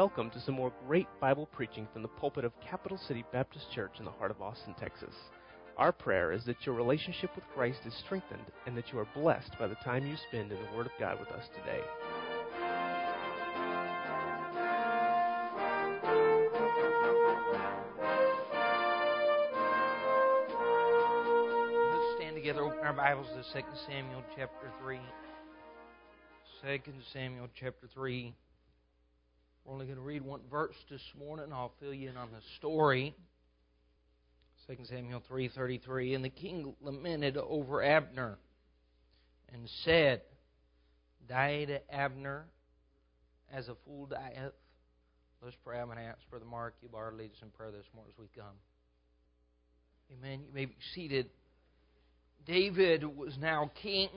Welcome to some more great Bible preaching from the pulpit of Capital City Baptist Church in the heart of Austin, Texas. Our prayer is that your relationship with Christ is strengthened and that you are blessed by the time you spend in the Word of God with us today. Let's stand together, open our Bibles to 2 Samuel chapter 3. 2 Samuel chapter 3. We're only going to read one verse this morning. I'll fill you in on the story. 2 Samuel 3:33 and the king lamented over Abner and said died Abner as a fool dieth let's pray. I'm going to ask Brother Mark you bar lead us in prayer this morning as we come. Amen. You may be seated. David was now king.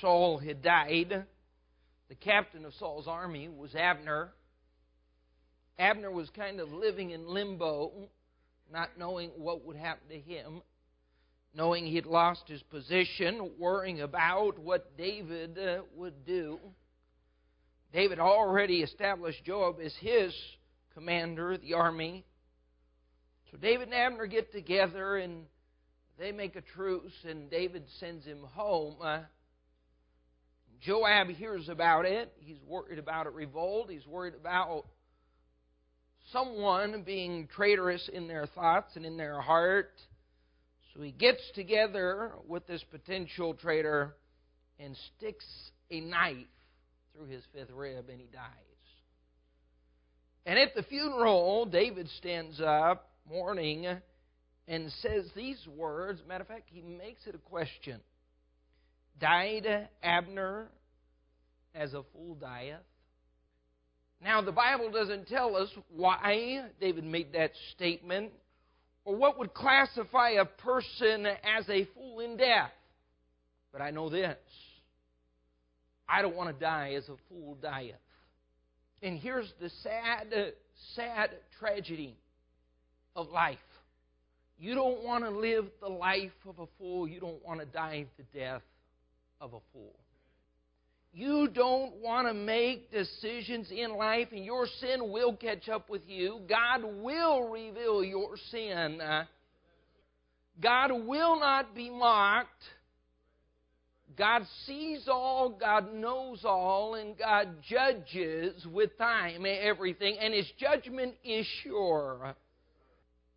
Saul had died the captain of Saul's army was Abner. Abner was kind of living in limbo, not knowing what would happen to him, knowing he'd lost his position, worrying about what David uh, would do. David already established Joab as his commander of the army. So David and Abner get together and they make a truce, and David sends him home. Uh, Joab hears about it. He's worried about a revolt. He's worried about someone being traitorous in their thoughts and in their heart. So he gets together with this potential traitor and sticks a knife through his fifth rib and he dies. And at the funeral, David stands up mourning and says these words. Matter of fact, he makes it a question. Died Abner as a fool dieth? Now, the Bible doesn't tell us why David made that statement or what would classify a person as a fool in death. But I know this I don't want to die as a fool dieth. And here's the sad, sad tragedy of life. You don't want to live the life of a fool. You don't want to die the death of a fool. You don't want to make decisions in life, and your sin will catch up with you. God will reveal your sin. God will not be mocked. God sees all, God knows all, and God judges with time everything, and His judgment is sure.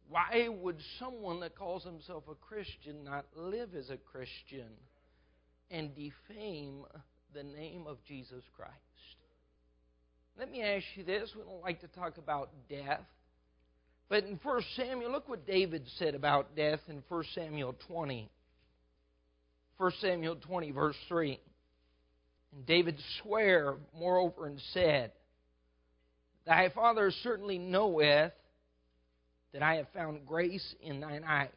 Why would someone that calls himself a Christian not live as a Christian and defame the name of Jesus Christ? Let me ask you this. We don't like to talk about death. But in 1 Samuel, look what David said about death in 1 Samuel 20. 1 Samuel 20, verse 3. And David sware, moreover, and said, Thy father certainly knoweth that I have found grace in thine eyes.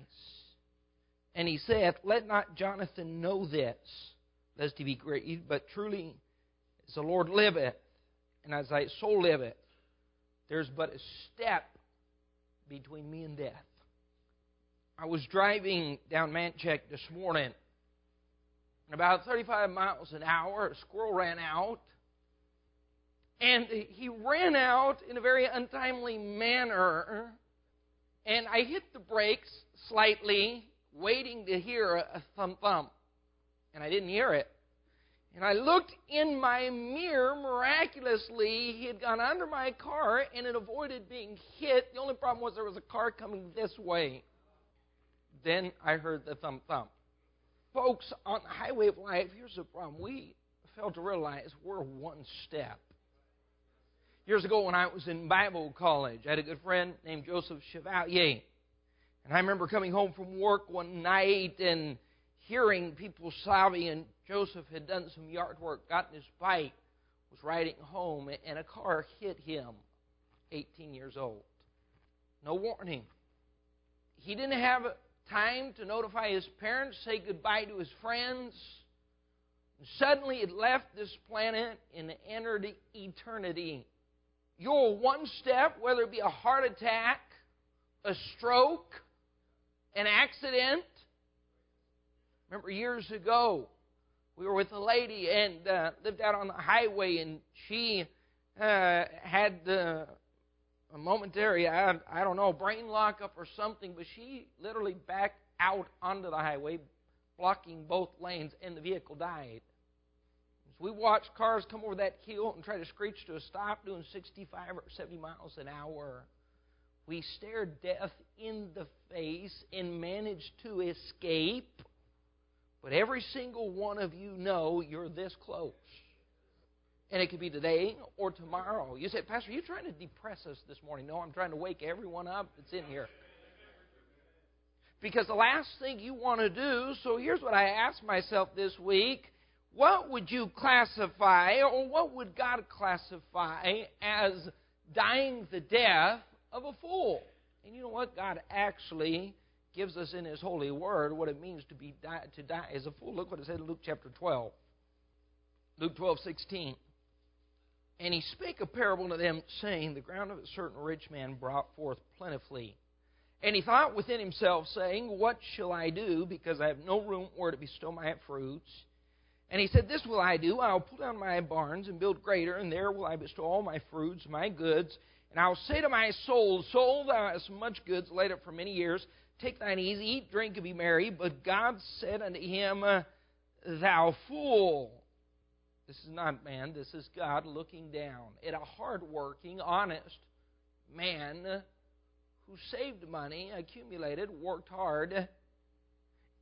And he saith, Let not Jonathan know this, lest he be grieved, but truly as the Lord liveth, and as thy soul liveth, there's but a step between me and death. I was driving down Manchac this morning, and about 35 miles an hour, a squirrel ran out, and he ran out in a very untimely manner, and I hit the brakes slightly, waiting to hear a thump thump and I didn't hear it. And I looked in my mirror, miraculously, he had gone under my car and it avoided being hit. The only problem was there was a car coming this way. Then I heard the thump thump. Folks, on the highway of life, here's the problem. We fail to realize we're one step. Years ago, when I was in Bible college, I had a good friend named Joseph Chevalier. And I remember coming home from work one night and hearing people sobbing, and Joseph had done some yard work, gotten his bike, was riding home, and a car hit him, 18 years old. No warning. He didn't have time to notify his parents, say goodbye to his friends. Suddenly it left this planet and entered eternity. You're one step, whether it be a heart attack, a stroke, an accident, Remember years ago, we were with a lady and uh, lived out on the highway, and she uh, had uh, a momentary, I, I don't know, brain lockup or something, but she literally backed out onto the highway, blocking both lanes, and the vehicle died. As we watched cars come over that hill and try to screech to a stop doing 65 or 70 miles an hour, we stared death in the face and managed to escape. But every single one of you know you're this close. And it could be today or tomorrow. You say, Pastor, you trying to depress us this morning? No, I'm trying to wake everyone up that's in here. Because the last thing you want to do, so here's what I asked myself this week what would you classify, or what would God classify as dying the death of a fool? And you know what? God actually gives us in His holy word what it means to be to die as a fool. Look what it said in Luke chapter 12. Luke 12, 16. And he spake a parable to them, saying, The ground of a certain rich man brought forth plentifully. And he thought within himself, saying, What shall I do, because I have no room where to bestow my fruits? And he said, This will I do. I'll pull down my barns and build greater, and there will I bestow all my fruits, my goods. And I'll say to my soul, Soul, thou hast much goods laid up for many years. Take thine ease, eat, drink, and be merry. But God said unto him, Thou fool. This is not man, this is God looking down at a hard-working, honest man who saved money, accumulated, worked hard,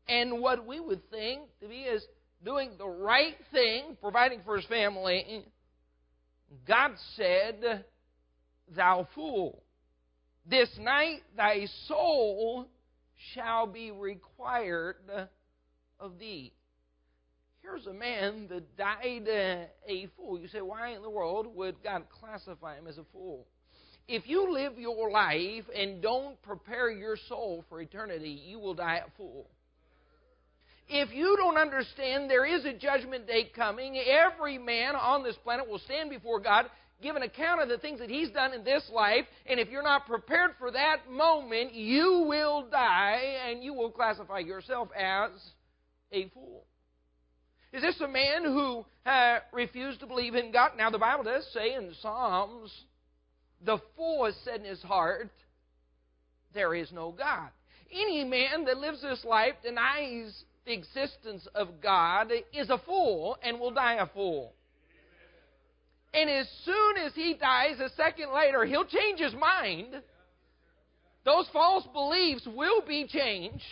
and what we would think to be is doing the right thing, providing for his family. God said, Thou fool, this night thy soul shall be required of thee. Here's a man that died a fool. You say, why in the world would God classify him as a fool? If you live your life and don't prepare your soul for eternity, you will die a fool. If you don't understand there is a judgment day coming, every man on this planet will stand before God, give an account of the things that he's done in this life, and if you're not prepared for that moment, you will die and you will classify yourself as a fool. Is this a man who uh, refused to believe in God? Now, the Bible does say in Psalms, the fool has said in his heart, There is no God. Any man that lives this life denies the existence of God is a fool and will die a fool. And as soon as he dies, a second later, he'll change his mind. Those false beliefs will be changed.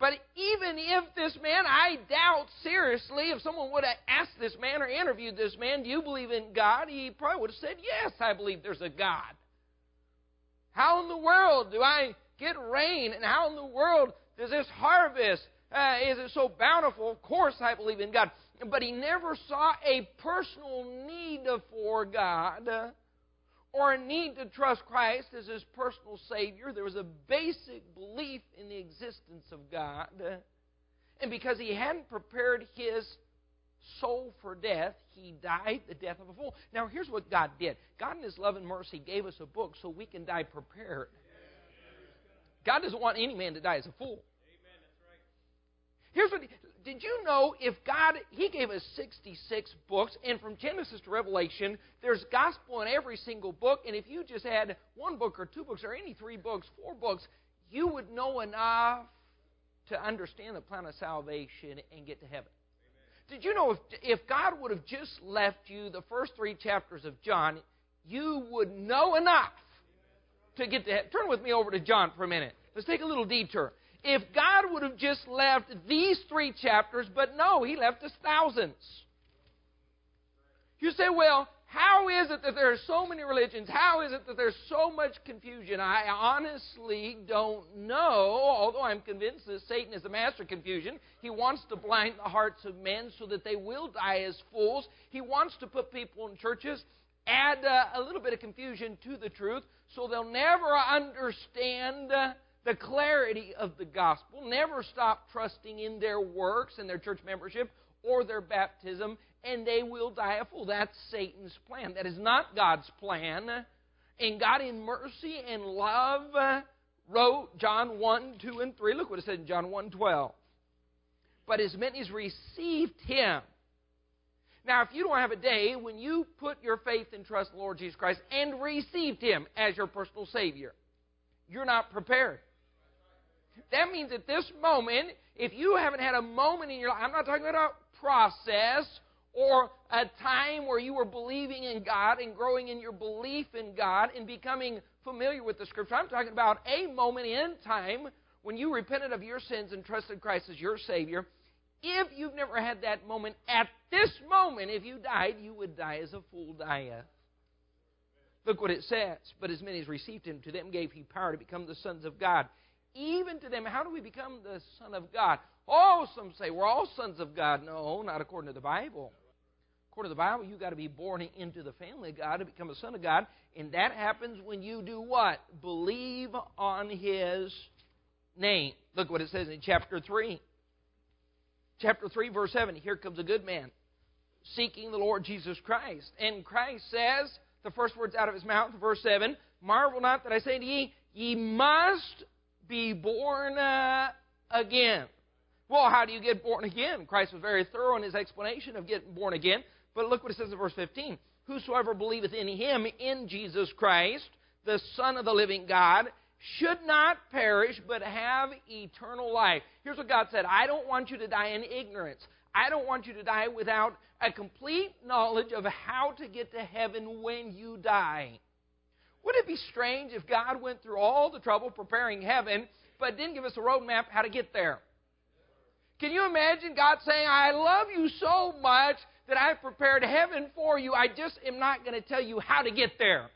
But even if this man, I doubt seriously, if someone would have asked this man or interviewed this man, Do you believe in God? He probably would have said, Yes, I believe there's a God. How in the world do I get rain? And how in the world does this harvest? Uh, is it so bountiful? Of course, I believe in God. But he never saw a personal need for God or a need to trust Christ as his personal Savior. There was a basic belief in the existence of God. And because he hadn't prepared his soul for death, he died the death of a fool. Now, here's what God did God, in his love and mercy, gave us a book so we can die prepared. God doesn't want any man to die as a fool. Here's what did you know if God, He gave us 66 books, and from Genesis to Revelation, there's gospel in every single book, and if you just had one book or two books or any three books, four books, you would know enough to understand the plan of salvation and get to heaven. Did you know if, if God would have just left you the first three chapters of John, you would know enough to get to heaven? Turn with me over to John for a minute. Let's take a little detour. If God would have just left these three chapters, but no, He left us thousands. You say, well, how is it that there are so many religions? How is it that there's so much confusion? I honestly don't know, although I'm convinced that Satan is the master of confusion. He wants to blind the hearts of men so that they will die as fools. He wants to put people in churches, add uh, a little bit of confusion to the truth, so they'll never understand. Uh, the clarity of the gospel, never stop trusting in their works and their church membership or their baptism, and they will die a fool. That's Satan's plan. That is not God's plan. And God, in mercy and love, wrote John 1, 2, and 3. Look what it said in John 1 12. But as many as received him. Now, if you don't have a day when you put your faith and trust in Lord Jesus Christ and received Him as your personal Savior, you're not prepared. That means at this moment, if you haven't had a moment in your life, I'm not talking about a process or a time where you were believing in God and growing in your belief in God and becoming familiar with the Scripture. I'm talking about a moment in time when you repented of your sins and trusted Christ as your Savior. If you've never had that moment, at this moment, if you died, you would die as a fool dieth. Look what it says. But as many as received him, to them gave he power to become the sons of God. Even to them, how do we become the son of God? Oh, some say we're all sons of God. No, not according to the Bible. According to the Bible, you've got to be born into the family of God to become a son of God. And that happens when you do what? Believe on his name. Look what it says in chapter 3. Chapter 3, verse 7. Here comes a good man seeking the Lord Jesus Christ. And Christ says, the first words out of his mouth, verse 7 Marvel not that I say to ye, ye must be born uh, again. Well, how do you get born again? Christ was very thorough in his explanation of getting born again. But look what it says in verse 15 Whosoever believeth in him, in Jesus Christ, the Son of the living God, should not perish, but have eternal life. Here's what God said I don't want you to die in ignorance. I don't want you to die without a complete knowledge of how to get to heaven when you die. Wouldn't it be strange if God went through all the trouble preparing heaven, but didn't give us a roadmap how to get there? Can you imagine God saying, I love you so much that I've prepared heaven for you. I just am not going to tell you how to get there.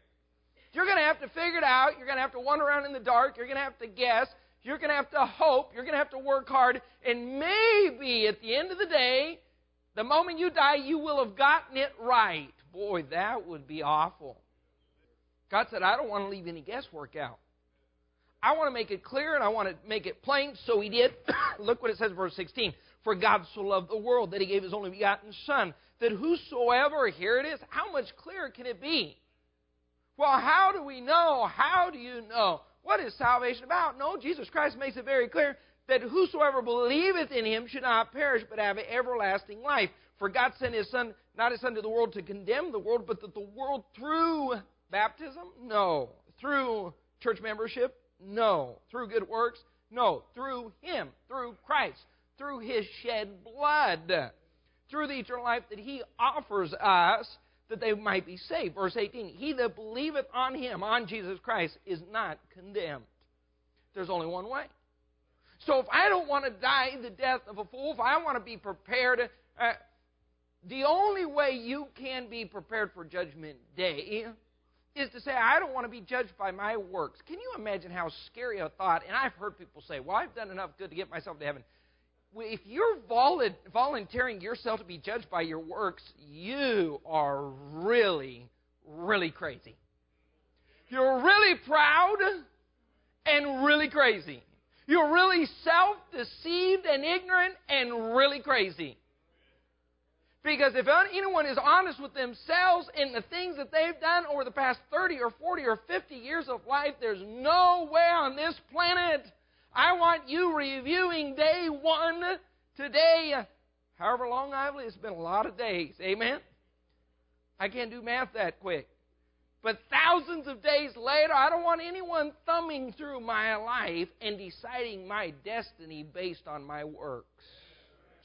You're going to have to figure it out. You're going to have to wander around in the dark. You're going to have to guess. You're going to have to hope. You're going to have to work hard. And maybe at the end of the day, the moment you die, you will have gotten it right. Boy, that would be awful. God said, I don't want to leave any guesswork out. I want to make it clear and I want to make it plain. So he did. Look what it says verse 16. For God so loved the world that he gave his only begotten Son, that whosoever, here it is, how much clearer can it be? Well, how do we know? How do you know? What is salvation about? No, Jesus Christ makes it very clear that whosoever believeth in him should not perish, but have everlasting life. For God sent his Son, not his Son to the world to condemn the world, but that the world through baptism? No. Through church membership? No. Through good works? No. Through him, through Christ, through his shed blood, through the eternal life that he offers us that they might be saved. Verse 18 He that believeth on him, on Jesus Christ, is not condemned. There's only one way. So if I don't want to die the death of a fool, if I want to be prepared, uh, the only way you can be prepared for Judgment Day is to say, I don't want to be judged by my works. Can you imagine how scary a thought? And I've heard people say, Well, I've done enough good to get myself to heaven. If you're volunteering yourself to be judged by your works, you are really, really crazy. You're really proud and really crazy. You're really self deceived and ignorant and really crazy. Because if anyone is honest with themselves in the things that they've done over the past 30 or 40 or 50 years of life, there's no way on this planet I want you reviewing day one today. However long I've lived, it's been a lot of days. Amen? I can't do math that quick. But thousands of days later, I don't want anyone thumbing through my life and deciding my destiny based on my works.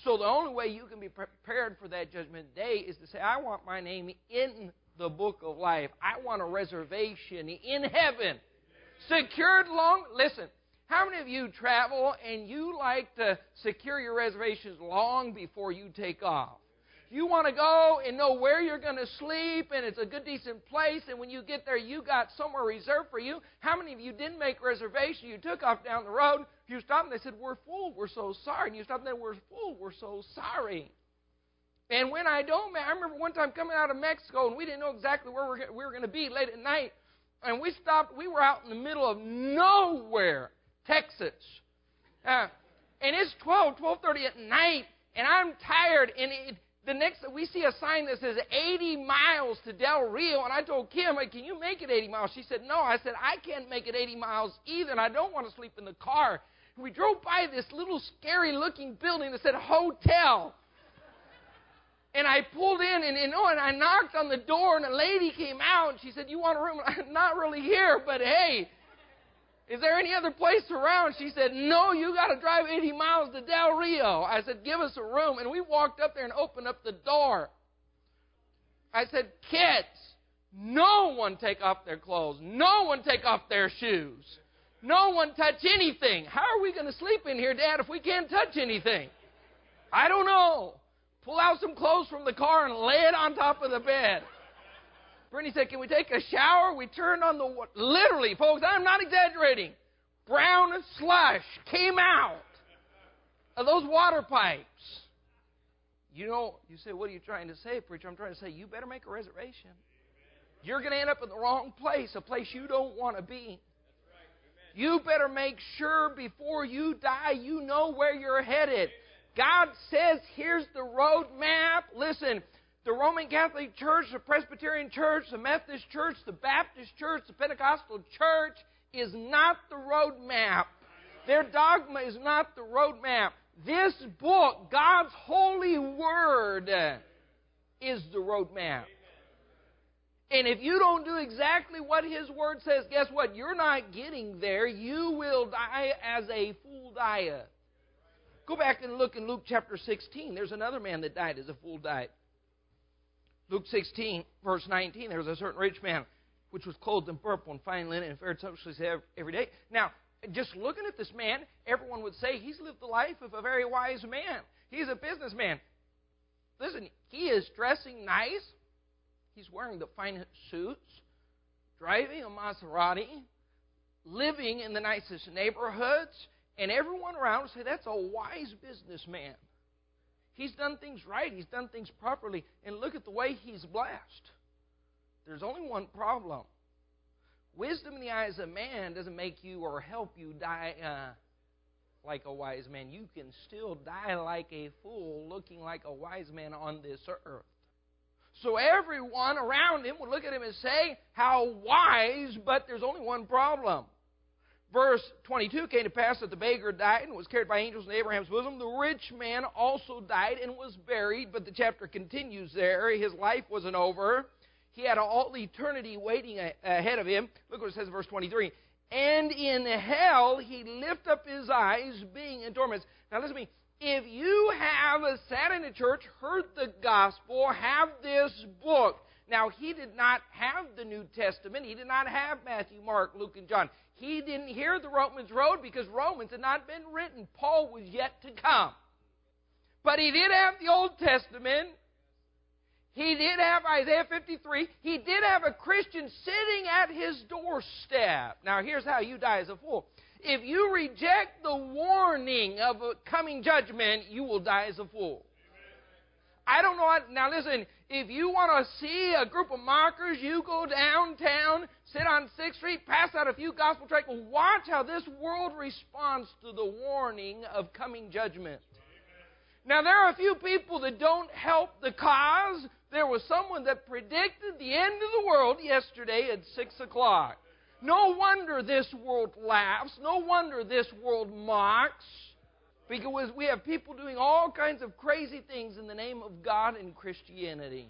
So the only way you can be prepared for that judgment day is to say, I want my name in the book of life. I want a reservation in heaven. Secured long. Listen, how many of you travel and you like to secure your reservations long before you take off? You want to go and know where you're going to sleep, and it's a good, decent place, and when you get there, you got somewhere reserved for you. How many of you didn't make reservation? You took off down the road, you stopped, and they said, We're full, we're so sorry. And you stopped, and they We're full, we're so sorry. And when I don't, I remember one time coming out of Mexico, and we didn't know exactly where we were going to be late at night, and we stopped, we were out in the middle of nowhere, Texas. Uh, and it's 12, 12.30 at night, and I'm tired, and it, the next, we see a sign that says 80 miles to Del Rio, and I told Kim, "Can you make it 80 miles?" She said, "No." I said, "I can't make it 80 miles either, and I don't want to sleep in the car." And we drove by this little scary-looking building that said hotel. And I pulled in, and you oh, know, and I knocked on the door, and a lady came out, and she said, "You want a room?" I'm not really here, but hey, is there any other place around? She said, No, you got to drive 80 miles to Del Rio. I said, Give us a room. And we walked up there and opened up the door. I said, Kids, no one take off their clothes. No one take off their shoes. No one touch anything. How are we going to sleep in here, Dad, if we can't touch anything? I don't know. Pull out some clothes from the car and lay it on top of the bed. Brittany said, Can we take a shower? We turned on the literally, folks, I'm not exaggerating. Brown slush came out of those water pipes. You know, you say, What are you trying to say, preacher? I'm trying to say, you better make a reservation. You're going to end up in the wrong place, a place you don't want to be. You better make sure before you die you know where you're headed. God says, here's the road map. Listen, the Roman Catholic Church, the Presbyterian Church, the Methodist Church, the Baptist Church, the Pentecostal Church is not the road map. Their dogma is not the road map. This book, God's holy word, is the road map. And if you don't do exactly what His Word says, guess what? You're not getting there. You will die as a fool dieth. Go back and look in Luke chapter 16. There's another man that died as a fool died. Luke 16, verse 19, there was a certain rich man which was clothed in purple and fine linen and fared sumptuously every day. Now, just looking at this man, everyone would say he's lived the life of a very wise man. He's a businessman. Listen, he is dressing nice. He's wearing the finest suits, driving a Maserati, living in the nicest neighborhoods, and everyone around say that's a wise businessman. He's done things right. He's done things properly. And look at the way he's blessed. There's only one problem. Wisdom in the eyes of man doesn't make you or help you die uh, like a wise man. You can still die like a fool, looking like a wise man on this earth. So everyone around him would look at him and say, How wise, but there's only one problem. Verse 22 came to pass that the beggar died and was carried by angels in Abraham's bosom. The rich man also died and was buried, but the chapter continues there. His life wasn't over. He had all eternity waiting ahead of him. Look what it says in verse 23. And in hell he lift up his eyes, being in torments. Now listen to me. If you have sat in a church, heard the gospel, have this book. Now, he did not have the New Testament. He did not have Matthew, Mark, Luke, and John. He didn't hear the Romans Road because Romans had not been written. Paul was yet to come. But he did have the Old Testament. He did have Isaiah 53. He did have a Christian sitting at his doorstep. Now, here's how you die as a fool. If you reject the warning of a coming judgment, you will die as a fool. I don't know. What, now, listen, if you want to see a group of mockers, you go downtown, sit on 6th Street, pass out a few gospel tracts, watch how this world responds to the warning of coming judgment. Now, there are a few people that don't help the cause. There was someone that predicted the end of the world yesterday at 6 o'clock. No wonder this world laughs. No wonder this world mocks. Because we have people doing all kinds of crazy things in the name of God and Christianity.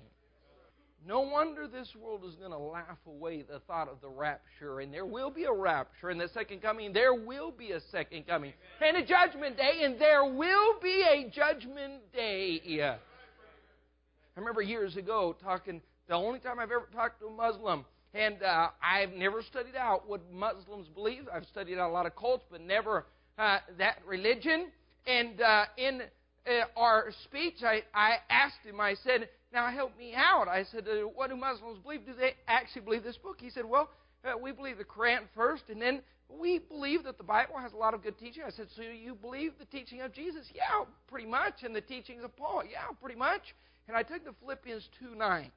No wonder this world is going to laugh away the thought of the rapture. And there will be a rapture and the second coming. There will be a second coming. And a judgment day. And there will be a judgment day. I remember years ago talking, the only time I've ever talked to a Muslim. And uh, I've never studied out what Muslims believe. I've studied out a lot of cults, but never uh, that religion. And uh, in uh, our speech, I, I asked him, I said, Now help me out. I said, uh, What do Muslims believe? Do they actually believe this book? He said, Well, uh, we believe the Quran first, and then we believe that the Bible has a lot of good teaching. I said, So you believe the teaching of Jesus? Yeah, pretty much. And the teachings of Paul? Yeah, pretty much. And I took the Philippians 2 9.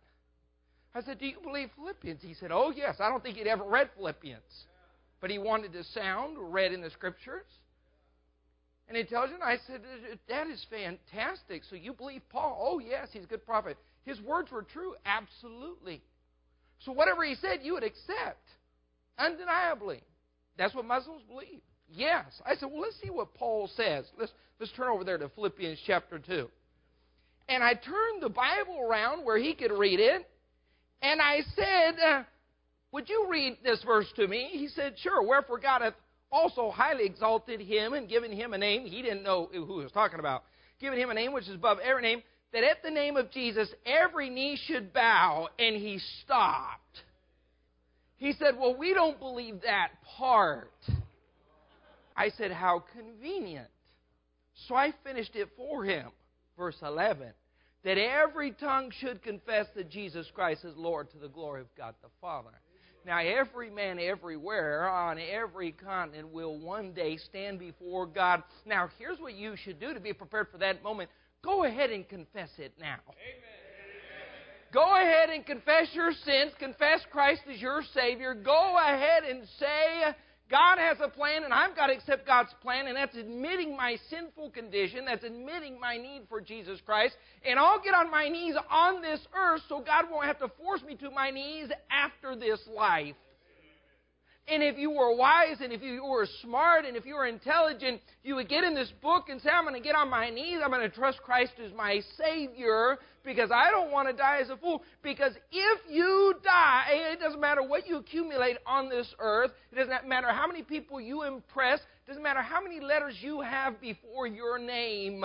I said, Do you believe Philippians? He said, Oh, yes. I don't think he'd ever read Philippians. But he wanted to sound read in the scriptures. And he tells and I said, That is fantastic. So you believe Paul? Oh, yes, he's a good prophet. His words were true? Absolutely. So whatever he said, you would accept. Undeniably. That's what Muslims believe. Yes. I said, Well, let's see what Paul says. Let's, let's turn over there to Philippians chapter 2. And I turned the Bible around where he could read it, and I said, uh, Would you read this verse to me? He said, Sure. Wherefore God hath also highly exalted him and given him a name. He didn't know who he was talking about. Given him a name which is above every name, that at the name of Jesus every knee should bow. And he stopped. He said, Well, we don't believe that part. I said, How convenient. So I finished it for him. Verse 11 that every tongue should confess that Jesus Christ is Lord to the glory of God the Father. Now, every man everywhere on every continent will one day stand before God. Now, here's what you should do to be prepared for that moment. Go ahead and confess it now. Amen. Go ahead and confess your sins. Confess Christ as your Savior. Go ahead and say, God has a plan, and I've got to accept God's plan, and that's admitting my sinful condition. That's admitting my need for Jesus Christ. And I'll get on my knees on this earth so God won't have to force me to my knees after this life. And if you were wise and if you were smart and if you were intelligent, you would get in this book and say, I'm going to get on my knees. I'm going to trust Christ as my Savior because I don't want to die as a fool. Because if you die, it doesn't matter what you accumulate on this earth, it doesn't matter how many people you impress, it doesn't matter how many letters you have before your name.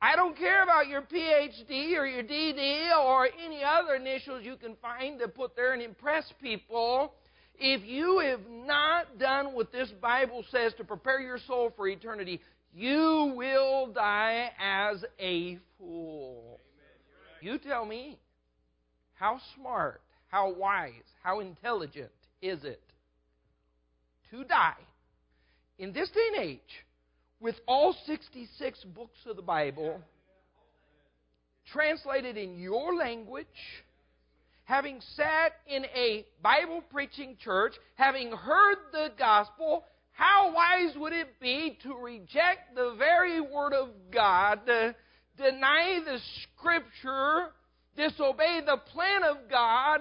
I don't care about your PhD or your DD or any other initials you can find to put there and impress people. If you have not done what this Bible says to prepare your soul for eternity, you will die as a fool. You tell me, how smart, how wise, how intelligent is it to die in this day and age with all 66 books of the Bible translated in your language? Having sat in a Bible preaching church, having heard the gospel, how wise would it be to reject the very Word of God, to deny the Scripture, disobey the plan of God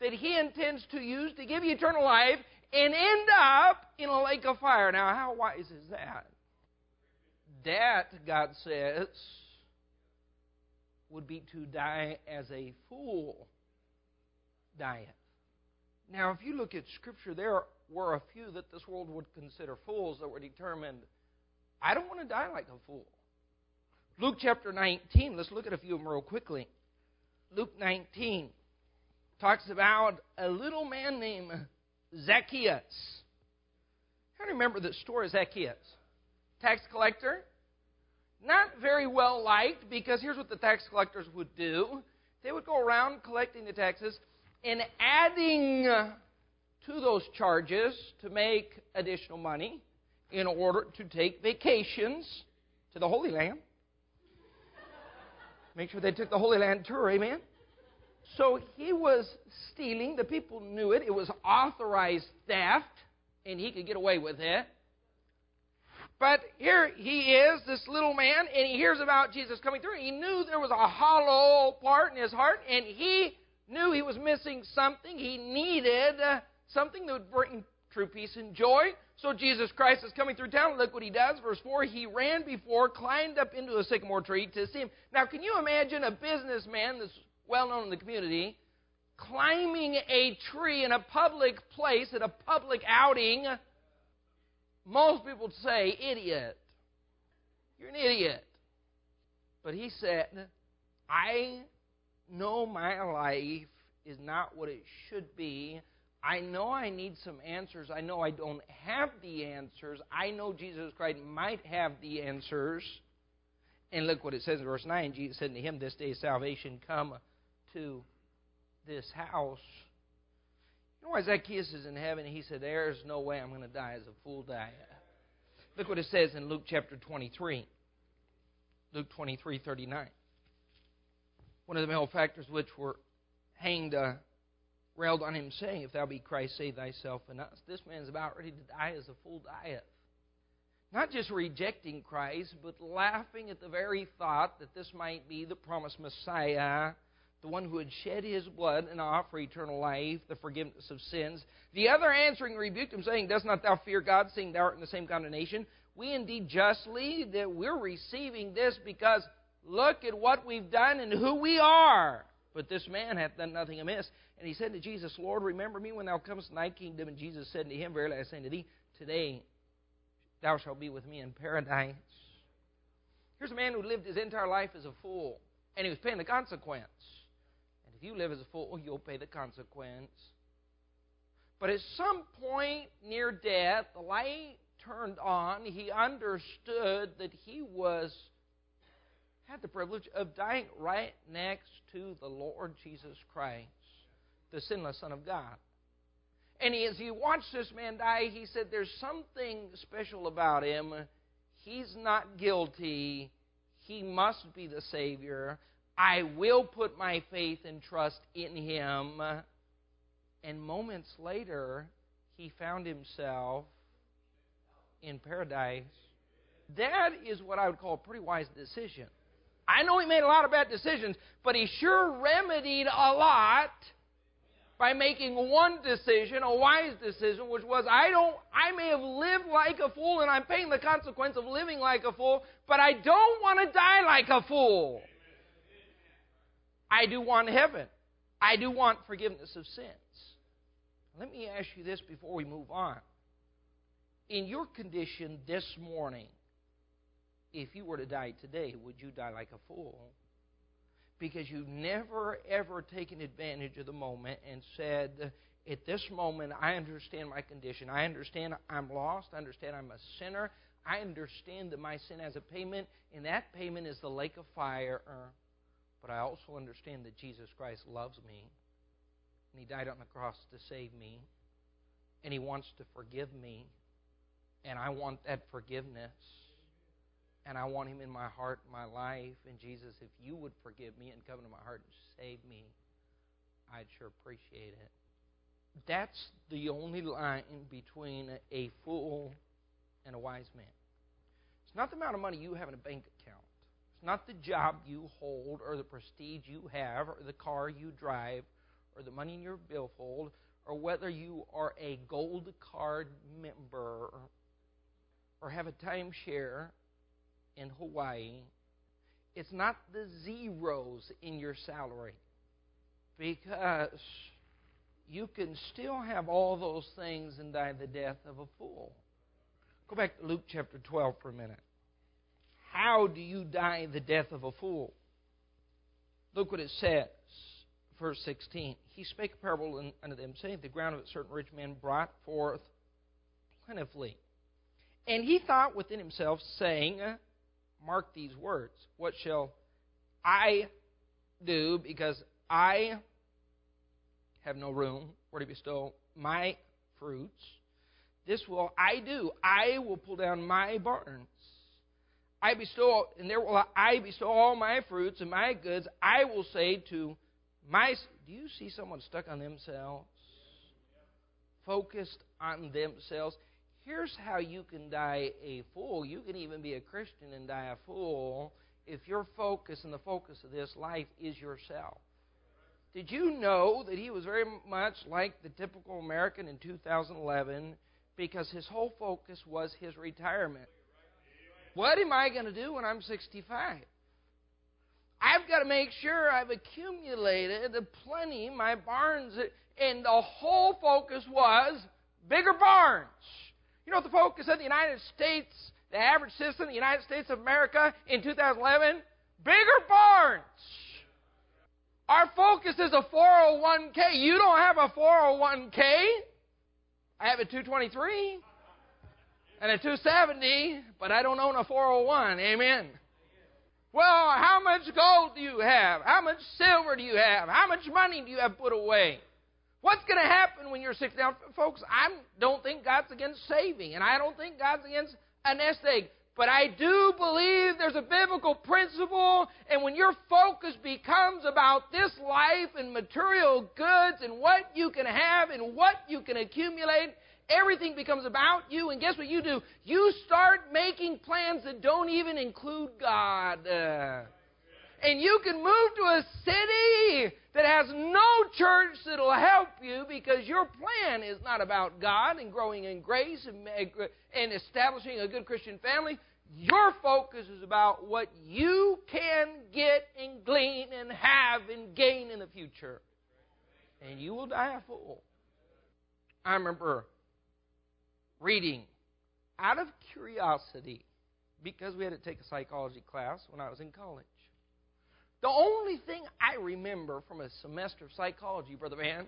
that He intends to use to give you eternal life, and end up in a lake of fire? Now, how wise is that? That, God says, would be to die as a fool dieth. Now, if you look at Scripture, there were a few that this world would consider fools that were determined, I don't want to die like a fool. Luke chapter 19, let's look at a few of them real quickly. Luke 19 talks about a little man named Zacchaeus. You remember the story of Zacchaeus? Tax collector. Not very well liked because here's what the tax collectors would do they would go around collecting the taxes in adding to those charges to make additional money in order to take vacations to the Holy Land. Make sure they took the Holy Land tour, amen? So he was stealing. The people knew it. It was authorized theft, and he could get away with it. But here he is, this little man, and he hears about Jesus coming through. He knew there was a hollow part in his heart, and he knew he was missing something. He needed uh, something that would bring true peace and joy. So Jesus Christ is coming through town. Look what he does. Verse 4 He ran before, climbed up into a sycamore tree to see him. Now, can you imagine a businessman that's well known in the community climbing a tree in a public place at a public outing? Most people would say, idiot. You're an idiot. But he said, I know my life is not what it should be. I know I need some answers. I know I don't have the answers. I know Jesus Christ might have the answers. And look what it says in verse 9. Jesus said to him, This day salvation come to this house. You know why Zacchaeus is in heaven? He said, There's no way I'm going to die as a fool die. Look what it says in Luke chapter 23. Luke 23, 39 one of the malefactors which were hanged uh, railed on him, saying, If thou be Christ, save thyself and us. This man is about ready to die as a fool dieth. Not just rejecting Christ, but laughing at the very thought that this might be the promised Messiah, the one who had shed his blood and offer eternal life, the forgiveness of sins. The other answering rebuked him, saying, Does not thou fear God, seeing thou art in the same condemnation? We indeed justly that we're receiving this because Look at what we've done and who we are. But this man hath done nothing amiss. And he said to Jesus, Lord, remember me when thou comest in thy kingdom. And Jesus said to him, Verily I say unto thee, today thou shalt be with me in paradise. Here's a man who lived his entire life as a fool, and he was paying the consequence. And if you live as a fool, you'll pay the consequence. But at some point near death, the light turned on. He understood that he was had the privilege of dying right next to the Lord Jesus Christ, the sinless Son of God. And as he watched this man die, he said, There's something special about him. He's not guilty. He must be the Savior. I will put my faith and trust in him. And moments later, he found himself in paradise. That is what I would call a pretty wise decision. I know he made a lot of bad decisions, but he sure remedied a lot by making one decision, a wise decision, which was I don't I may have lived like a fool and I'm paying the consequence of living like a fool, but I don't want to die like a fool. I do want heaven. I do want forgiveness of sins. Let me ask you this before we move on. In your condition this morning, if you were to die today, would you die like a fool? Because you've never, ever taken advantage of the moment and said, at this moment, I understand my condition. I understand I'm lost. I understand I'm a sinner. I understand that my sin has a payment, and that payment is the lake of fire. But I also understand that Jesus Christ loves me, and He died on the cross to save me, and He wants to forgive me, and I want that forgiveness and I want him in my heart, my life. And Jesus, if you would forgive me and come into my heart and save me, I'd sure appreciate it. That's the only line between a fool and a wise man. It's not the amount of money you have in a bank account. It's not the job you hold or the prestige you have or the car you drive or the money in your billfold or whether you are a gold card member or have a timeshare in Hawaii, it's not the zeros in your salary because you can still have all those things and die the death of a fool. Go back to Luke chapter 12 for a minute. How do you die the death of a fool? Look what it says, verse 16. He spake a parable unto them, saying, The ground of a certain rich man brought forth plentifully. And he thought within himself, saying, mark these words. What shall I do because I have no room where to bestow my fruits? This will I do. I will pull down my barns. I bestow, and there will I bestow all my fruits and my goods. I will say to my. Do you see someone stuck on themselves? Focused on themselves. Here's how you can die a fool. You can even be a Christian and die a fool if your focus and the focus of this life is yourself. Did you know that he was very much like the typical American in 2011 because his whole focus was his retirement? What am I going to do when I'm 65? I've got to make sure I've accumulated plenty, my barns, and the whole focus was bigger barns. You know what the focus of the United States, the average citizen of the United States of America in 2011? Bigger barns. Our focus is a 401k. You don't have a 401k. I have a 223 and a 270, but I don't own a 401. Amen. Well, how much gold do you have? How much silver do you have? How much money do you have put away? What's going to happen when you're 60? Now, folks, I don't think God's against saving, and I don't think God's against a nest egg. But I do believe there's a biblical principle, and when your focus becomes about this life and material goods and what you can have and what you can accumulate, everything becomes about you. And guess what you do? You start making plans that don't even include God. Uh, And you can move to a city that has no church that'll help you because your plan is not about God and growing in grace and, and establishing a good Christian family. Your focus is about what you can get and glean and have and gain in the future. And you will die a fool. I remember reading out of curiosity because we had to take a psychology class when I was in college. The only thing I remember from a semester of psychology, Brother Van,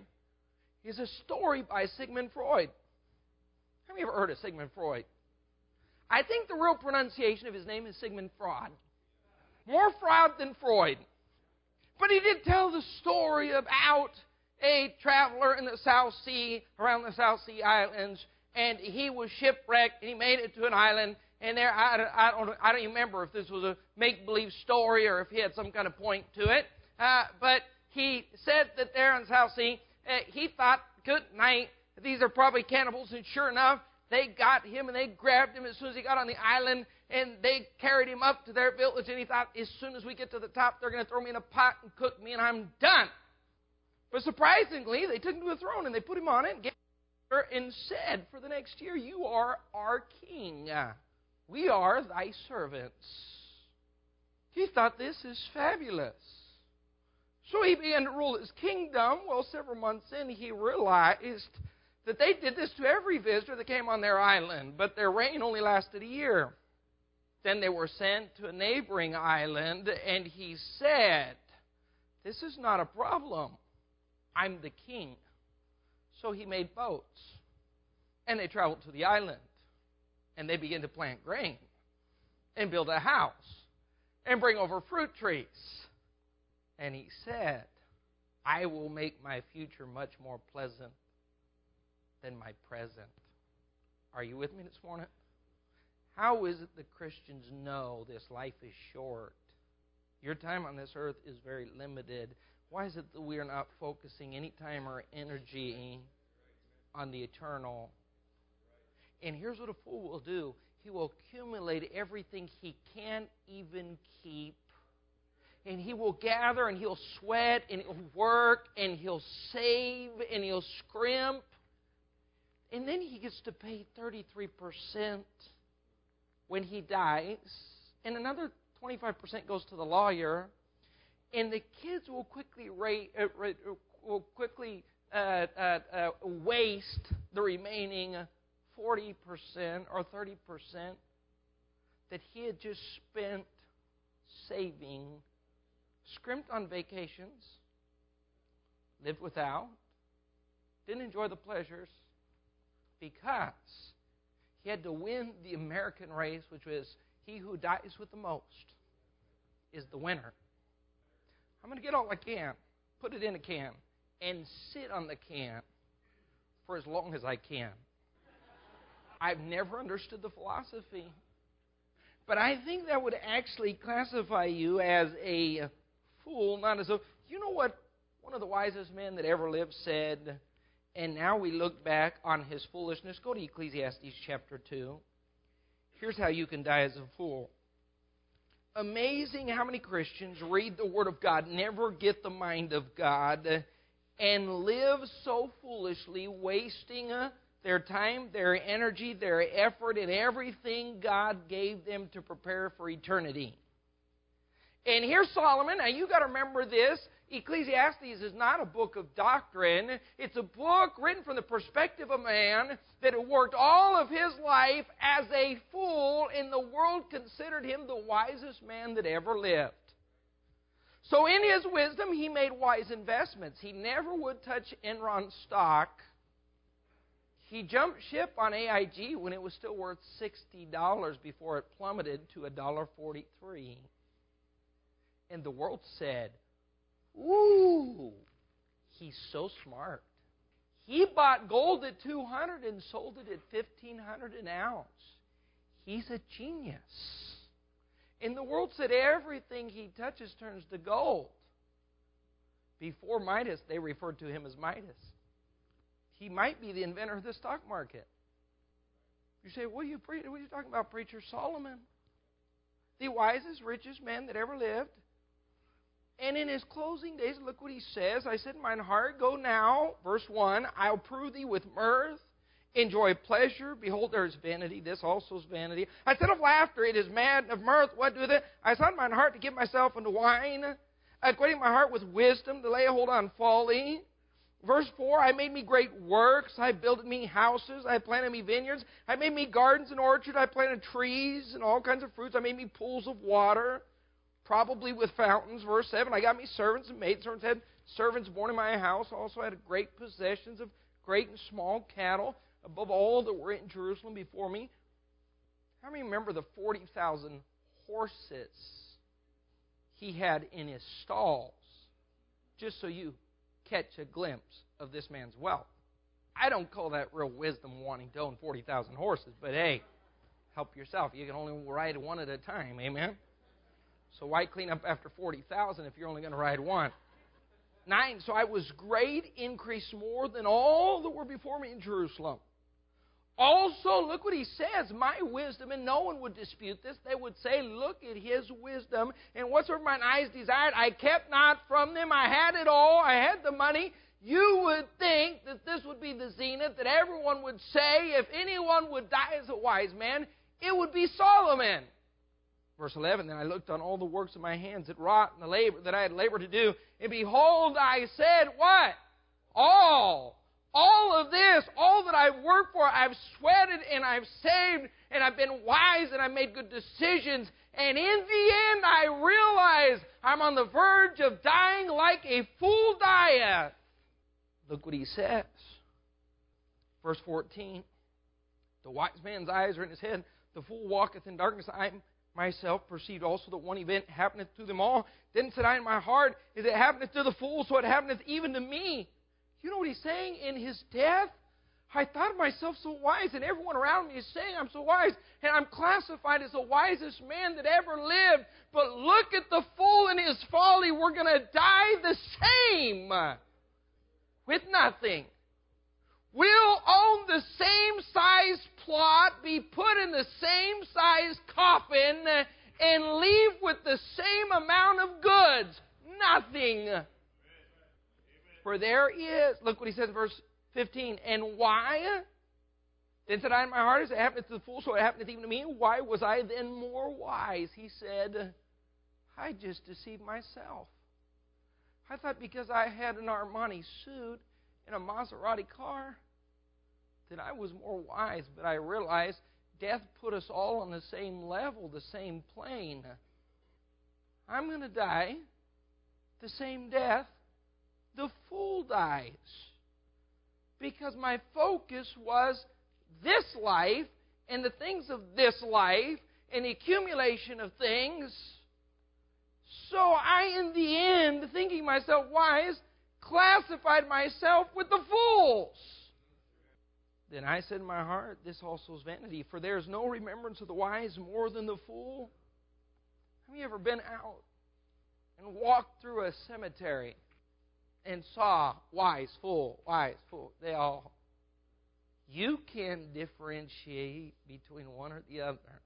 is a story by Sigmund Freud. Have you ever heard of Sigmund Freud? I think the real pronunciation of his name is Sigmund Freud. More Freud than Freud. But he did tell the story about a traveler in the South Sea, around the South Sea Islands, and he was shipwrecked, and he made it to an island, and there, I, I, don't, I don't remember if this was a make believe story or if he had some kind of point to it. Uh, but he said that there in the South Sea, uh, he thought, good night, these are probably cannibals, and sure enough, they got him and they grabbed him as soon as he got on the island and they carried him up to their village and he thought as soon as we get to the top they're going to throw me in a pot and cook me and I'm done. But surprisingly, they took him to a throne and they put him on it and, and said, For the next year, you are our king. We are thy servants. He thought this is fabulous. So he began to rule his kingdom. Well, several months in, he realized that they did this to every visitor that came on their island, but their reign only lasted a year. Then they were sent to a neighboring island, and he said, This is not a problem. I'm the king. So he made boats, and they traveled to the island and they begin to plant grain and build a house and bring over fruit trees. And he said, I will make my future much more pleasant than my present. Are you with me this morning? How is it that Christians know this life is short? Your time on this earth is very limited. Why is it that we are not focusing any time or energy on the eternal and here's what a fool will do he will accumulate everything he can't even keep. And he will gather and he'll sweat and he'll work and he'll save and he'll scrimp. And then he gets to pay 33% when he dies. And another 25% goes to the lawyer. And the kids will quickly, rate, uh, will quickly uh, uh, uh waste the remaining 40% or 30% that he had just spent saving, scrimped on vacations, lived without, didn't enjoy the pleasures because he had to win the American race, which was he who dies with the most is the winner. I'm going to get all I can, put it in a can, and sit on the can for as long as I can. I've never understood the philosophy. But I think that would actually classify you as a fool, not as a. You know what one of the wisest men that ever lived said? And now we look back on his foolishness. Go to Ecclesiastes chapter 2. Here's how you can die as a fool. Amazing how many Christians read the Word of God, never get the mind of God, and live so foolishly, wasting a their time, their energy, their effort, and everything God gave them to prepare for eternity. And here's Solomon. Now you got to remember this. Ecclesiastes is not a book of doctrine. It's a book written from the perspective of a man that had worked all of his life as a fool, and the world considered him the wisest man that ever lived. So, in his wisdom, he made wise investments. He never would touch Enron stock he jumped ship on AIG when it was still worth $60 before it plummeted to $1.43. And the world said, Ooh, he's so smart. He bought gold at 200 and sold it at 1500 an ounce. He's a genius. And the world said everything he touches turns to gold. Before Midas, they referred to him as Midas he might be the inventor of the stock market. You say, what are you, pre- what are you talking about, preacher? Solomon, the wisest, richest man that ever lived, And in his closing days, look what he says. I said, Mine heart, go now. Verse 1 I'll prove thee with mirth. Enjoy pleasure. Behold, there is vanity. This also is vanity. I said of laughter, it is mad. Of mirth, what doeth it? I sought mine heart to give myself unto wine. Acquainting my heart with wisdom, to lay hold on folly. Verse 4 I made me great works. I built me houses. I planted me vineyards. I made me gardens and orchards. I planted trees and all kinds of fruits. I made me pools of water, probably with fountains. Verse 7 I got me servants and maidservants. Had servants born in my house. Also had great possessions of great and small cattle, above all that were in Jerusalem before me. How many remember the 40,000 horses he had in his stalls? Just so you catch a glimpse of this man's wealth. I don't call that real wisdom wanting to own 40,000 horses, but hey, help yourself. You can only ride one at a time, amen? So why clean up after 40,000 if you're only going to ride one? Nine, so I was great, increased more than all that were before me in Jerusalem. Also, look what he says, my wisdom, and no one would dispute this. They would say, Look at his wisdom, and whatsoever mine eyes desired, I kept not from them. I had it all, I had the money. You would think that this would be the zenith, that everyone would say, if anyone would die as a wise man, it would be Solomon. Verse 11, Then I looked on all the works of my hands that wrought and the labor that I had labored to do, and behold, I said, What? All all of this, all that I've worked for, I've sweated and I've saved and I've been wise and I've made good decisions. And in the end, I realize I'm on the verge of dying like a fool dieth. Look what he says. Verse 14 The wise man's eyes are in his head, the fool walketh in darkness. I myself perceived also that one event happeneth to them all. Then said I in my heart, Is it happeneth to the fool, so it happeneth even to me. You know what he's saying? In his death, I thought myself so wise, and everyone around me is saying I'm so wise, and I'm classified as the wisest man that ever lived. But look at the fool in his folly. We're going to die the same with nothing. We'll own the same size plot, be put in the same size coffin, and leave with the same amount of goods. Nothing. For there is, look what he says in verse 15, and why? Then said I in my heart, as it happened to the fool, so it happeneth even to me. Why was I then more wise? He said, I just deceived myself. I thought because I had an Armani suit and a Maserati car that I was more wise, but I realized death put us all on the same level, the same plane. I'm going to die the same death the fool dies. Because my focus was this life and the things of this life and the accumulation of things. So I, in the end, thinking myself wise, classified myself with the fools. Then I said in my heart, This also is vanity, for there is no remembrance of the wise more than the fool. Have you ever been out and walked through a cemetery and saw wise, fool, wise, fool. They all. You can differentiate between one or the other.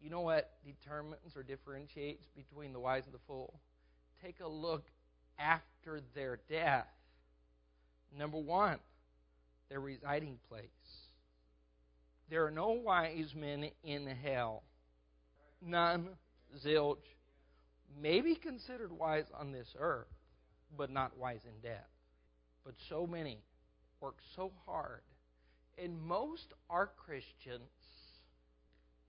You know what determines or differentiates between the wise and the fool? Take a look after their death. Number one, their residing place. There are no wise men in hell. None, zilch. Maybe considered wise on this earth but not wise in death. But so many work so hard. And most are Christians.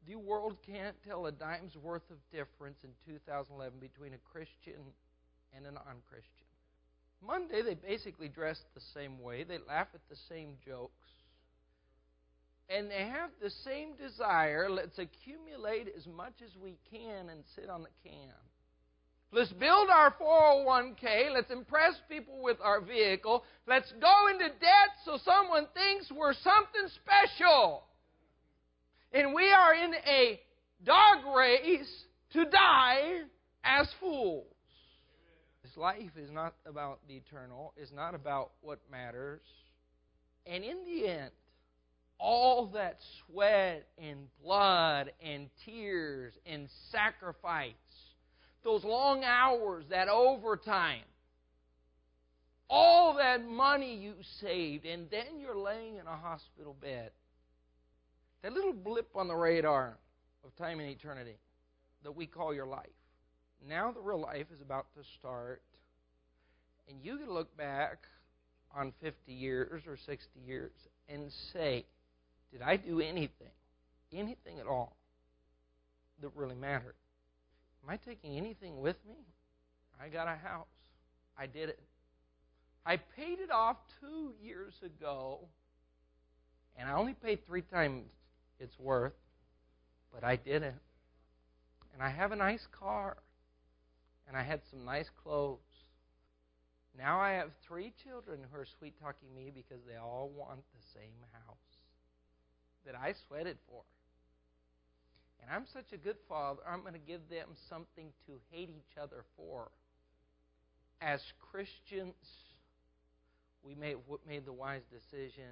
The world can't tell a dime's worth of difference in 2011 between a Christian and a non Christian. Monday, they basically dress the same way, they laugh at the same jokes, and they have the same desire let's accumulate as much as we can and sit on the can. Let's build our 401k. Let's impress people with our vehicle. Let's go into debt so someone thinks we're something special. And we are in a dog race to die as fools. This life is not about the eternal, it's not about what matters. And in the end, all that sweat and blood and tears and sacrifice those long hours, that overtime, all that money you saved, and then you're laying in a hospital bed. That little blip on the radar of time and eternity that we call your life. Now the real life is about to start, and you can look back on 50 years or 60 years and say, Did I do anything, anything at all, that really mattered? Am I taking anything with me? I got a house. I did it. I paid it off two years ago, and I only paid three times its worth, but I did it. And I have a nice car, and I had some nice clothes. Now I have three children who are sweet talking me because they all want the same house that I sweated for. And I'm such a good father, I'm going to give them something to hate each other for. As Christians, we made, made the wise decision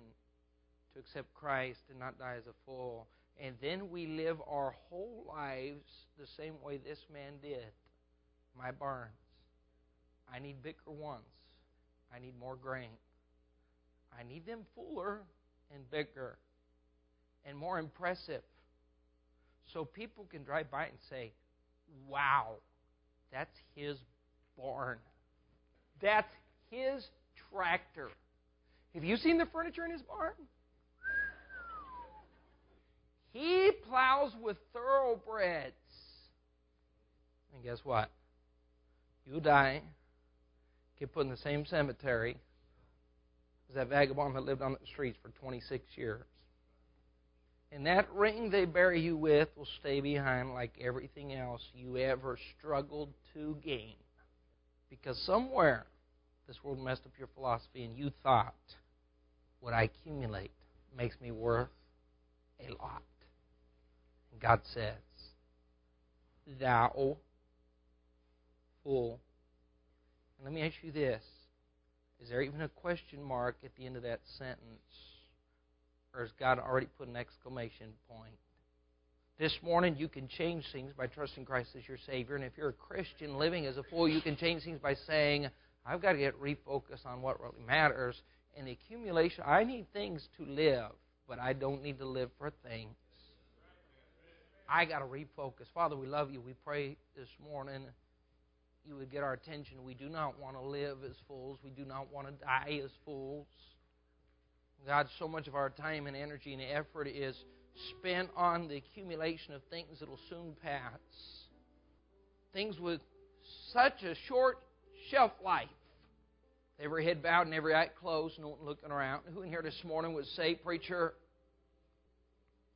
to accept Christ and not die as a fool. And then we live our whole lives the same way this man did. My barns. I need bigger ones. I need more grain. I need them fuller and bigger and more impressive. So people can drive by and say, wow, that's his barn. That's his tractor. Have you seen the furniture in his barn? He plows with thoroughbreds. And guess what? You die, get put in the same cemetery as that vagabond that lived on the streets for 26 years. And that ring they bury you with will stay behind like everything else you ever struggled to gain. Because somewhere this world messed up your philosophy and you thought what I accumulate makes me worth a lot. And God says, Thou fool. And let me ask you this Is there even a question mark at the end of that sentence? Or has God already put an exclamation point? This morning, you can change things by trusting Christ as your Savior. And if you're a Christian living as a fool, you can change things by saying, I've got to get refocused on what really matters. And accumulation, I need things to live, but I don't need to live for things. I got to refocus. Father, we love you. We pray this morning you would get our attention. We do not want to live as fools. We do not want to die as fools. God, so much of our time and energy and effort is spent on the accumulation of things that will soon pass. Things with such a short shelf life. Every head bowed and every eye closed, no one looking around. Who in here this morning would say, Preacher,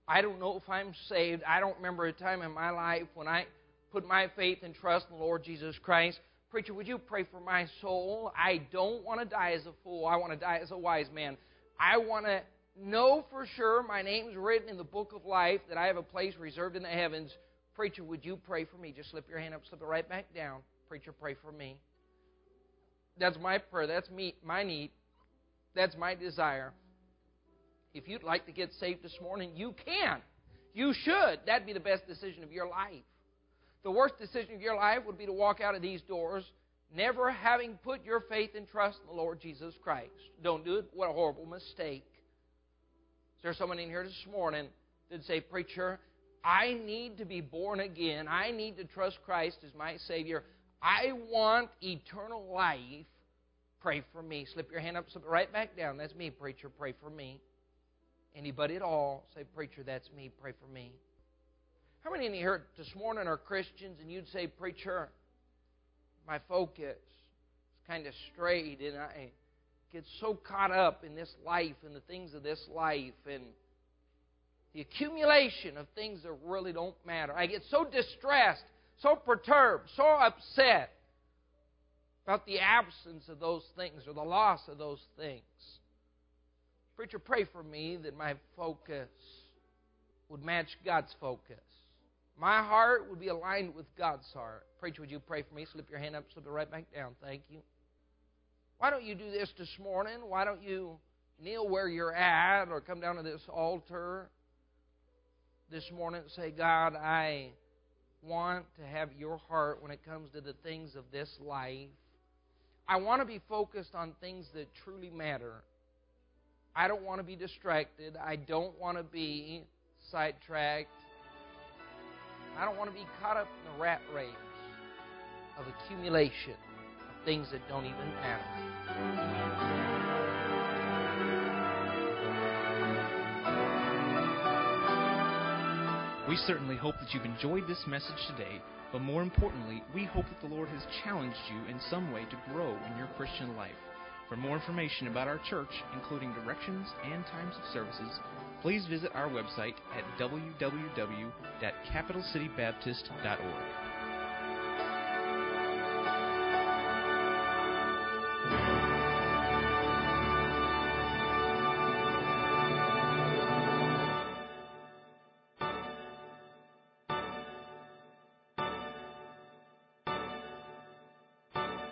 I don't know if I'm saved. I don't remember a time in my life when I put my faith and trust in the Lord Jesus Christ. Preacher, would you pray for my soul? I don't want to die as a fool. I want to die as a wise man. I want to know for sure my name's written in the book of life, that I have a place reserved in the heavens. Preacher, would you pray for me? Just slip your hand up, slip it right back down. Preacher, pray for me. That's my prayer. That's me, my need. That's my desire. If you'd like to get saved this morning, you can. You should. That'd be the best decision of your life. The worst decision of your life would be to walk out of these doors never having put your faith and trust in the Lord Jesus Christ. Don't do it. What a horrible mistake. Is there someone in here this morning that say, Preacher, I need to be born again. I need to trust Christ as my Savior. I want eternal life. Pray for me. Slip your hand up, slip it right back down. That's me, preacher. Pray for me. Anybody at all, say, Preacher, that's me. Pray for me. How many in here this morning are Christians and you'd say, Preacher, my focus is kind of strayed and I get so caught up in this life and the things of this life and the accumulation of things that really don't matter. I get so distressed, so perturbed, so upset about the absence of those things or the loss of those things. Preacher, pray for me that my focus would match God's focus. My heart would be aligned with God's heart. Preacher, would you pray for me? Slip your hand up, slip it right back down. Thank you. Why don't you do this this morning? Why don't you kneel where you're at or come down to this altar this morning and say, God, I want to have your heart when it comes to the things of this life. I want to be focused on things that truly matter. I don't want to be distracted. I don't want to be sidetracked. I don't want to be caught up in the rat race of accumulation of things that don't even matter. We certainly hope that you've enjoyed this message today, but more importantly, we hope that the Lord has challenged you in some way to grow in your Christian life. For more information about our church, including directions and times of services, please visit our website at www.capitalcitybaptist.org.